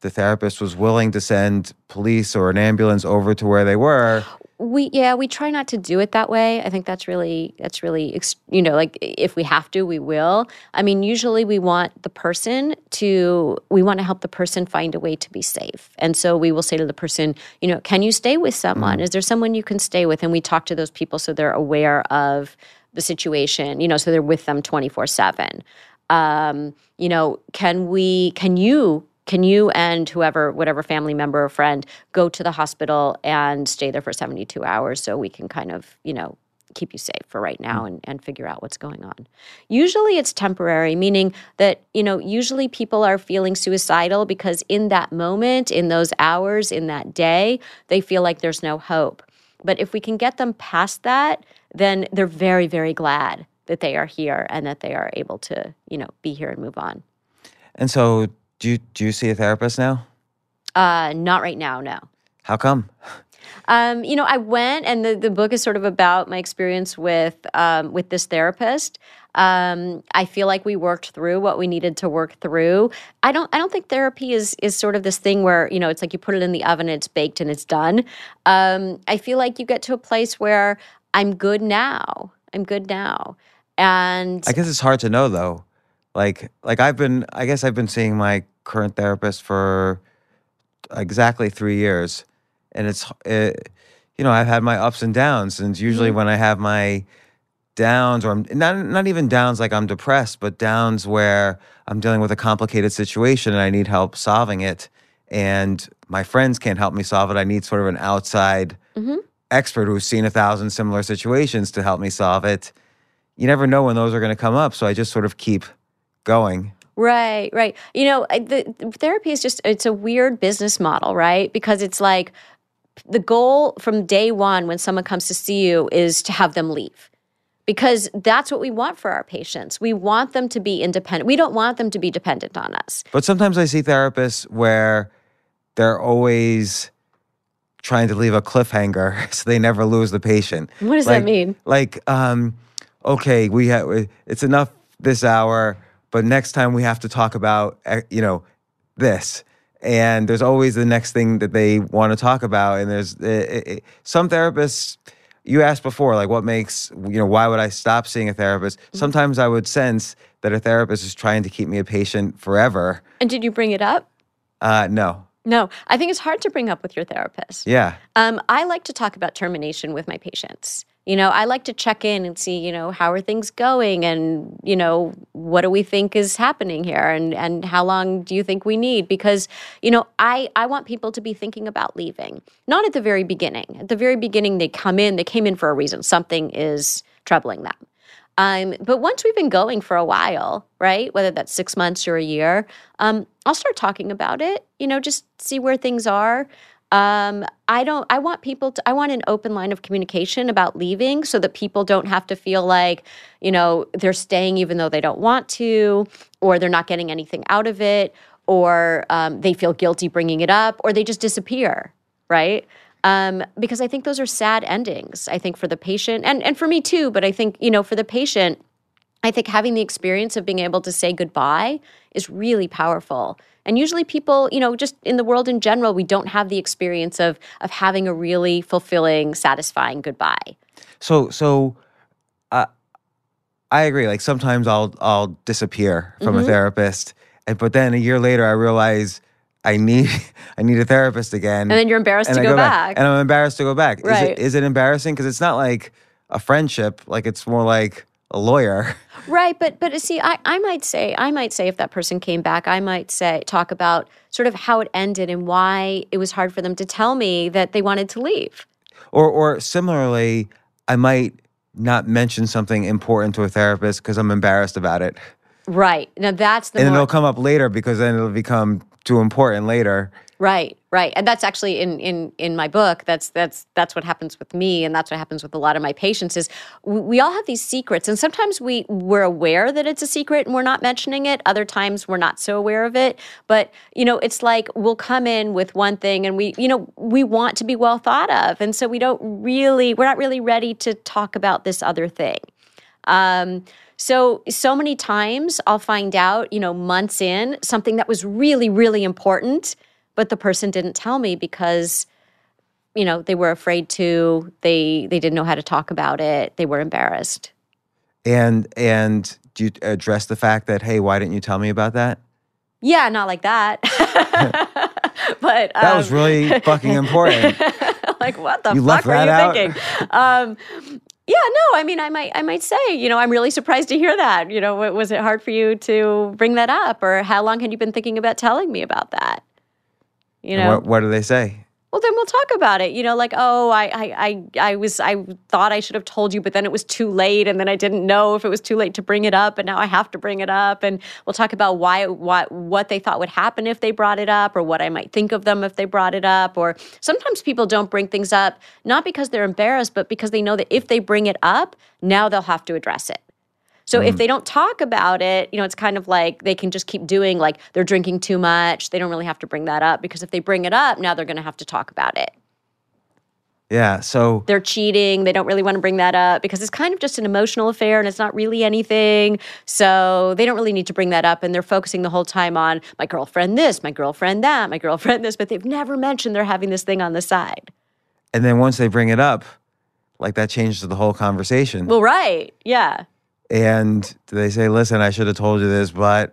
the therapist was willing to send police or an ambulance over to where they were. We yeah we try not to do it that way. I think that's really that's really you know like if we have to we will. I mean usually we want the person to we want to help the person find a way to be safe. And so we will say to the person you know can you stay with someone? Is there someone you can stay with? And we talk to those people so they're aware of the situation you know so they're with them 24 7 um, you know can we can you can you and whoever whatever family member or friend go to the hospital and stay there for 72 hours so we can kind of you know keep you safe for right now mm. and, and figure out what's going on? Usually it's temporary meaning that you know usually people are feeling suicidal because in that moment in those hours in that day they feel like there's no hope. But if we can get them past that then they're very very glad that they are here and that they are able to you know be here and move on. And so do you do you see a therapist now? uh not right now no How come? Um, you know, I went, and the, the book is sort of about my experience with um, with this therapist. Um, I feel like we worked through what we needed to work through. I don't. I don't think therapy is is sort of this thing where you know it's like you put it in the oven, it's baked, and it's done. Um, I feel like you get to a place where I'm good now. I'm good now, and I guess it's hard to know though. Like like I've been I guess I've been seeing my current therapist for exactly 3 years and it's it, you know, I've had my ups and downs and usually mm-hmm. when I have my downs or I'm not not even downs like I'm depressed, but downs where I'm dealing with a complicated situation and I need help solving it and my friends can't help me solve it. I need sort of an outside mm-hmm. expert who's seen a thousand similar situations to help me solve it. You never know when those are going to come up, so I just sort of keep going. Right, right. You know, the, the therapy is just it's a weird business model, right? Because it's like the goal from day 1 when someone comes to see you is to have them leave. Because that's what we want for our patients. We want them to be independent. We don't want them to be dependent on us. But sometimes I see therapists where they're always trying to leave a cliffhanger so they never lose the patient. What does like, that mean? Like, um, okay, we have it's enough this hour, but next time we have to talk about eh, you know this. And there's always the next thing that they want to talk about. And there's eh, eh, eh, some therapists. You asked before, like, what makes you know why would I stop seeing a therapist? Mm-hmm. Sometimes I would sense that a therapist is trying to keep me a patient forever. And did you bring it up? Uh, no, No. I think it's hard to bring up with your therapist. yeah, Um, I like to talk about termination with my patients. You know, I like to check in and see, you know, how are things going and, you know, what do we think is happening here and and how long do you think we need? Because, you know, I I want people to be thinking about leaving. Not at the very beginning. At the very beginning they come in, they came in for a reason. Something is troubling them. Um, but once we've been going for a while, right, whether that's six months or a year, um, I'll start talking about it. You know, just see where things are. Um, I don't. I want people to. I want an open line of communication about leaving, so that people don't have to feel like, you know, they're staying even though they don't want to, or they're not getting anything out of it, or um, they feel guilty bringing it up, or they just disappear, right? um, because I think those are sad endings. I think for the patient and and for me too. But I think you know for the patient, I think having the experience of being able to say goodbye is really powerful. And usually people, you know, just in the world in general, we don't have the experience of of having a really fulfilling, satisfying goodbye. So so uh, I agree. Like sometimes I'll I'll disappear from Mm-hmm. a therapist, and but then a year later I realize I need I need a therapist again. And then you're embarrassed and to I go back. And I'm embarrassed to go back. Is Right. it is it embarrassing? Because it's not like a friendship. Like it's more like a lawyer. Right, but but see, I, I might say I might say if that person came back, I might say talk about sort of how it ended and why it was hard for them to tell me that they wanted to leave. Or or similarly, I might not mention something important to a therapist because I'm embarrassed about it. Right. Now that's the and more, it'll come up later because then it'll become too important later. Right, right. And that's actually in in in my book. That's that's that's what happens with me and that's what happens with a lot of my patients is we, we all have these secrets and sometimes we we're aware that it's a secret and we're not mentioning it. Other times we're not so aware of it. But, you know, it's like we'll come in with one thing and we, you know, we want to be well thought of. And so we don't really we're not really ready to talk about this other thing. Um, so so many times I'll find out, you know, months in something that was really really important, but the person didn't tell me because you know, they were afraid to, they they didn't know how to talk about it, they were embarrassed. And and do you address the fact that hey, why didn't you tell me about that? Yeah, not like that. but That was um, really fucking important. like what the You fuck were that you out? thinking? Um, yeah, no. I mean, I might, I might say, you know, I'm really surprised to hear that. You know, was it hard for you to bring that up, or how long had you been thinking about telling me about that? You know, what, what do they say? Well, then we'll talk about it. You know, like, oh, I, I, I, I was, I thought I should have told you, but then it was too late, and then I didn't know if it was too late to bring it up, and now I have to bring it up, and we'll talk about why, what, what they thought would happen if they brought it up, or what I might think of them if they brought it up, or sometimes people don't bring things up not because they're embarrassed, but because they know that if they bring it up, now they'll have to address it. So if mm. they don't talk about it, you know, it's kind of like they can just keep doing like they're drinking too much. They don't really have to bring that up because if they bring it up, now they're going to have to talk about it. Yeah. So They're cheating. They don't really want to bring that up because it's kind of just an emotional affair and it's not really anything. So they don't really need to bring that up and they're focusing the whole time on my girlfriend this, my girlfriend that, my girlfriend this, but they've never mentioned they're having this thing on the side. and then once they bring it up, like that changes the whole conversation. Well, right. Yeah. And they say, "Listen, I should have told you this," but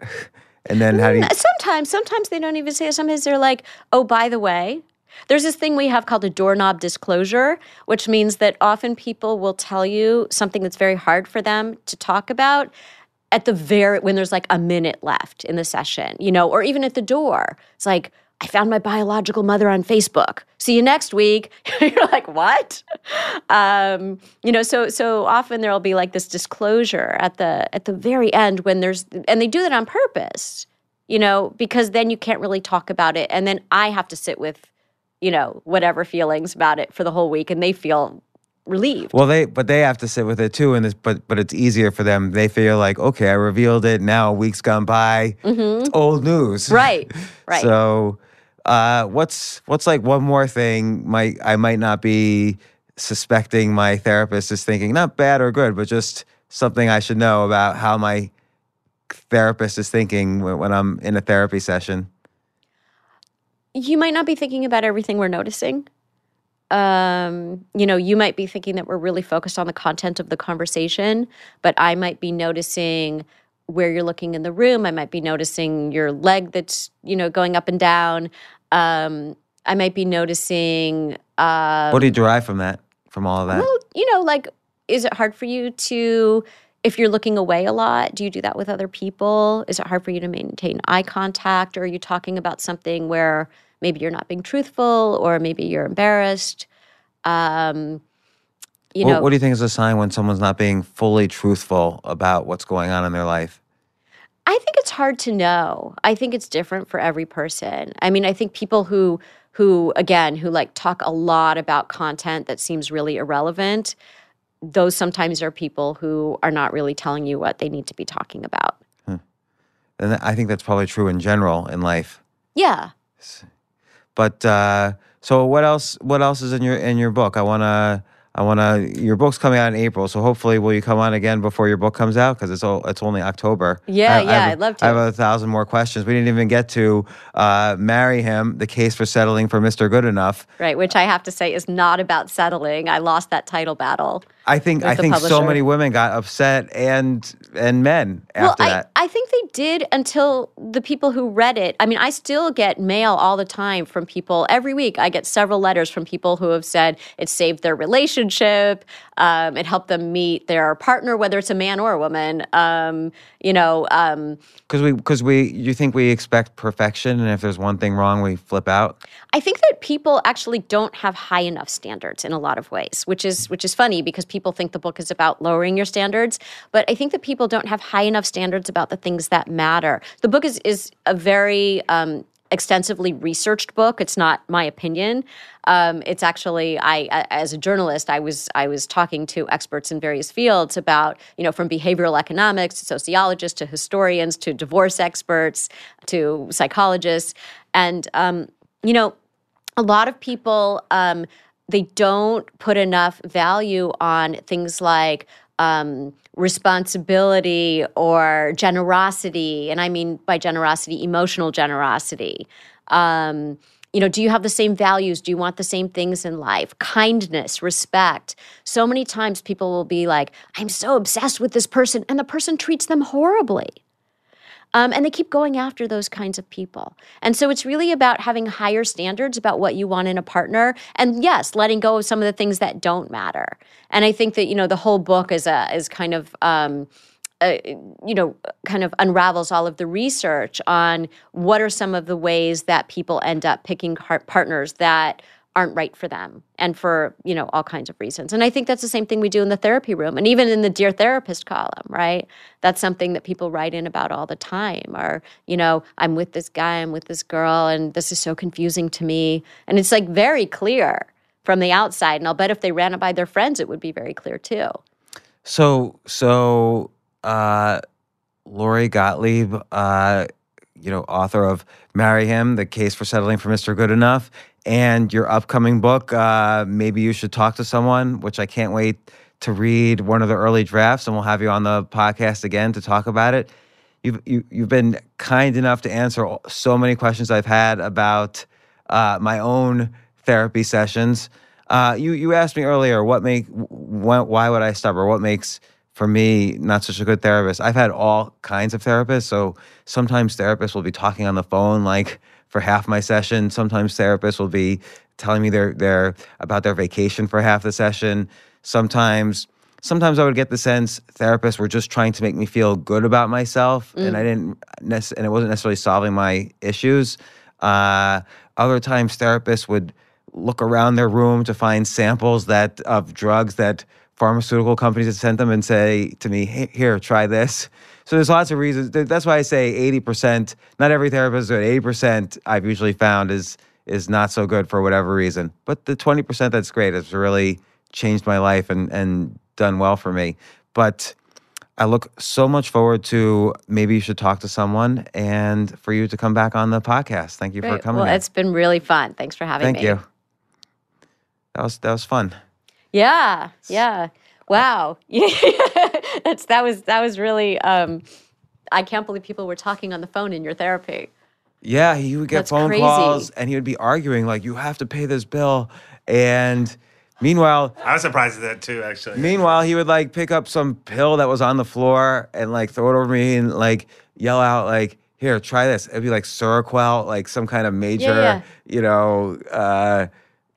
and then how do you? Uh, Sometimes, sometimes they don't even say it. Sometimes they're like, oh, by the way, there's this thing we have called a doorknob disclosure, which means that often people will tell you something that's very hard for them to talk about at the very when there's like a minute left in the session, you know, or even at the door. It's like, I found my biological mother on Facebook. See you next week. You're like, what? Um, you know, so so often there'll be like this disclosure at the at the very end when there's and they do that on purpose, you know, because then you can't really talk about it. And then I have to sit with, you know, whatever feelings about it for the whole week and they feel relieved. Well, they but they have to sit with it too, and this but but it's easier for them. They feel like, okay, I revealed it. Now a week's gone by. It's old news. Mm-hmm. Right. Right. So, uh, what's what's like one more thing? Might I might not be suspecting my therapist is thinking not bad or good, but just something I should know about how my therapist is thinking when, when I'm in a therapy session. you might not be thinking about everything we're noticing. Um, you know, you might be thinking that we're really focused on the content of the conversation, but I might be noticing where you're looking in the room. I might be noticing your leg that's, you know, going up and down. Um, I might be noticing uh, what do you derive from that? From all of that? well, you know, like, is it hard for you to, if you're looking away a lot, do you do that with other people? Is it hard for you to maintain eye contact? Or are you talking about something where maybe you're not being truthful or maybe you're embarrassed? Um, you what, know, what do you think is a sign when someone's not being fully truthful about what's going on in their life? I think it's hard to know. I think it's different for every person. I mean, I think people who who again who like talk a lot about content that seems really irrelevant, those sometimes are people who are not really telling you what they need to be talking about. And I think that's probably true in general in life. Yeah. But uh, so what else? What else is in your in your book? I wanna I want to. Your book's coming out in April, so hopefully, will you come on again before your book comes out? Because it's all, it's only October. Yeah, I- I yeah, have- I'd love to. I have a thousand more questions. We didn't even get to uh, marry him. The case for settling for Mr. Good Enough. Right, which I have to say is not about settling. I lost that title battle. I think I think so many women got upset and and men after well, I, that. I think they did until the people who read it. I mean, I still get mail all the time from people. Every week, I get several letters from people who have said it saved their relationship. Um, it helped them meet their partner, whether it's a man or a woman. Um, you know, um, Because we, because we, you think we expect perfection, and if there's one thing wrong, we flip out. I think that people actually don't have high enough standards in a lot of ways, which is which is funny because people think the book is about lowering your standards, but I think that people don't have high enough standards about the things that matter. The book is is a very um, extensively researched book. It's not my opinion. Um, it's actually I, as a journalist, I was I was talking to experts in various fields about you know from behavioral economics to sociologists to historians to divorce experts to psychologists, and um, you know a lot of people um, they don't put enough value on things like um, responsibility or generosity and i mean by generosity emotional generosity. Um, you know do you have the same values? Do you want the same things in life? Kindness respect. So many times people will be like i'm so obsessed with this person and the person treats them horribly um, and they keep going after those kinds of people. And so it's really about having higher standards about what you want in a partner. And yes, letting go of some of the things that don't matter. And I think that, you know, the whole book is a is kind of um, uh, you know, kind of unravels all of the research on what are some of the ways that people end up picking partners that aren't right for them and for you know all kinds of reasons. And i think that's the same thing we do in the therapy room and even in the dear therapist column right? That's something that people write in about all the time or you know i'm with this guy i'm with this girl and this is so confusing to me. And it's like very clear from the outside and i'll bet if they ran it by their friends it would be very clear too. So, so, uh, Lori Gottlieb, uh, you know, author of Marry Him, The Case for Settling for Mr. Good Enough, and your upcoming book, uh, Maybe You Should Talk to Someone, which I can't wait to read one of the early drafts, and we'll have you on the podcast again to talk about it. You've, you, you've been kind enough to answer so many questions I've had about uh, my own therapy sessions. Uh, you, you asked me earlier, what make, wh- why would I stop, or what makes for me not such a good therapist. I've had all kinds of therapists. So sometimes therapists will be talking on the phone like for half my session. Sometimes therapists will be telling me their their about their vacation for half the session. Sometimes sometimes I would get the sense therapists were just trying to make me feel good about myself, and I didn't nec- and it wasn't necessarily solving my issues. Uh, other times therapists would look around their room to find samples that of drugs that pharmaceutical companies had sent them and say to me, "Hey, here, try this. So there's lots of reasons. That's why I say 80%, not every therapist is good. 80% I've usually found is is not so good for whatever reason. But the 20% that's great has really changed my life and and done well for me. But I look so much forward to maybe you should talk to someone and for you to come back on the podcast. Thank you for coming. well it's been really fun thanks for having Thank me Thank you. That was that was fun. Yeah, yeah. Wow. That's that was that was really um I can't believe people were talking on the phone in your therapy. Yeah, he would get That's phone crazy. calls and he would be arguing like, "You have to pay this bill," and meanwhile, I was surprised at that too, actually. meanwhile, he would like pick up some pill that was on the floor and like throw it over me and like yell out like, "Here, try this." It'd be like Seroquel, like some kind of major, yeah. you know, uh,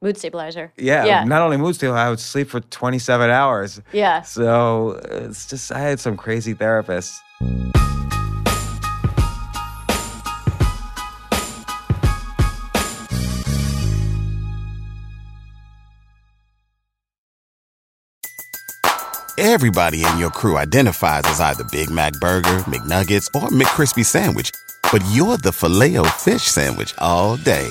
Mood stabilizer. yeah, Yeah. Not only mood stabilizer, I would sleep for twenty seven hours. Yeah. So it's just I had some crazy therapists. Everybody in your crew identifies as either Big Mac Burger, McNuggets, or McCrispy Sandwich. But you're the Filet-O-Fish Sandwich all day.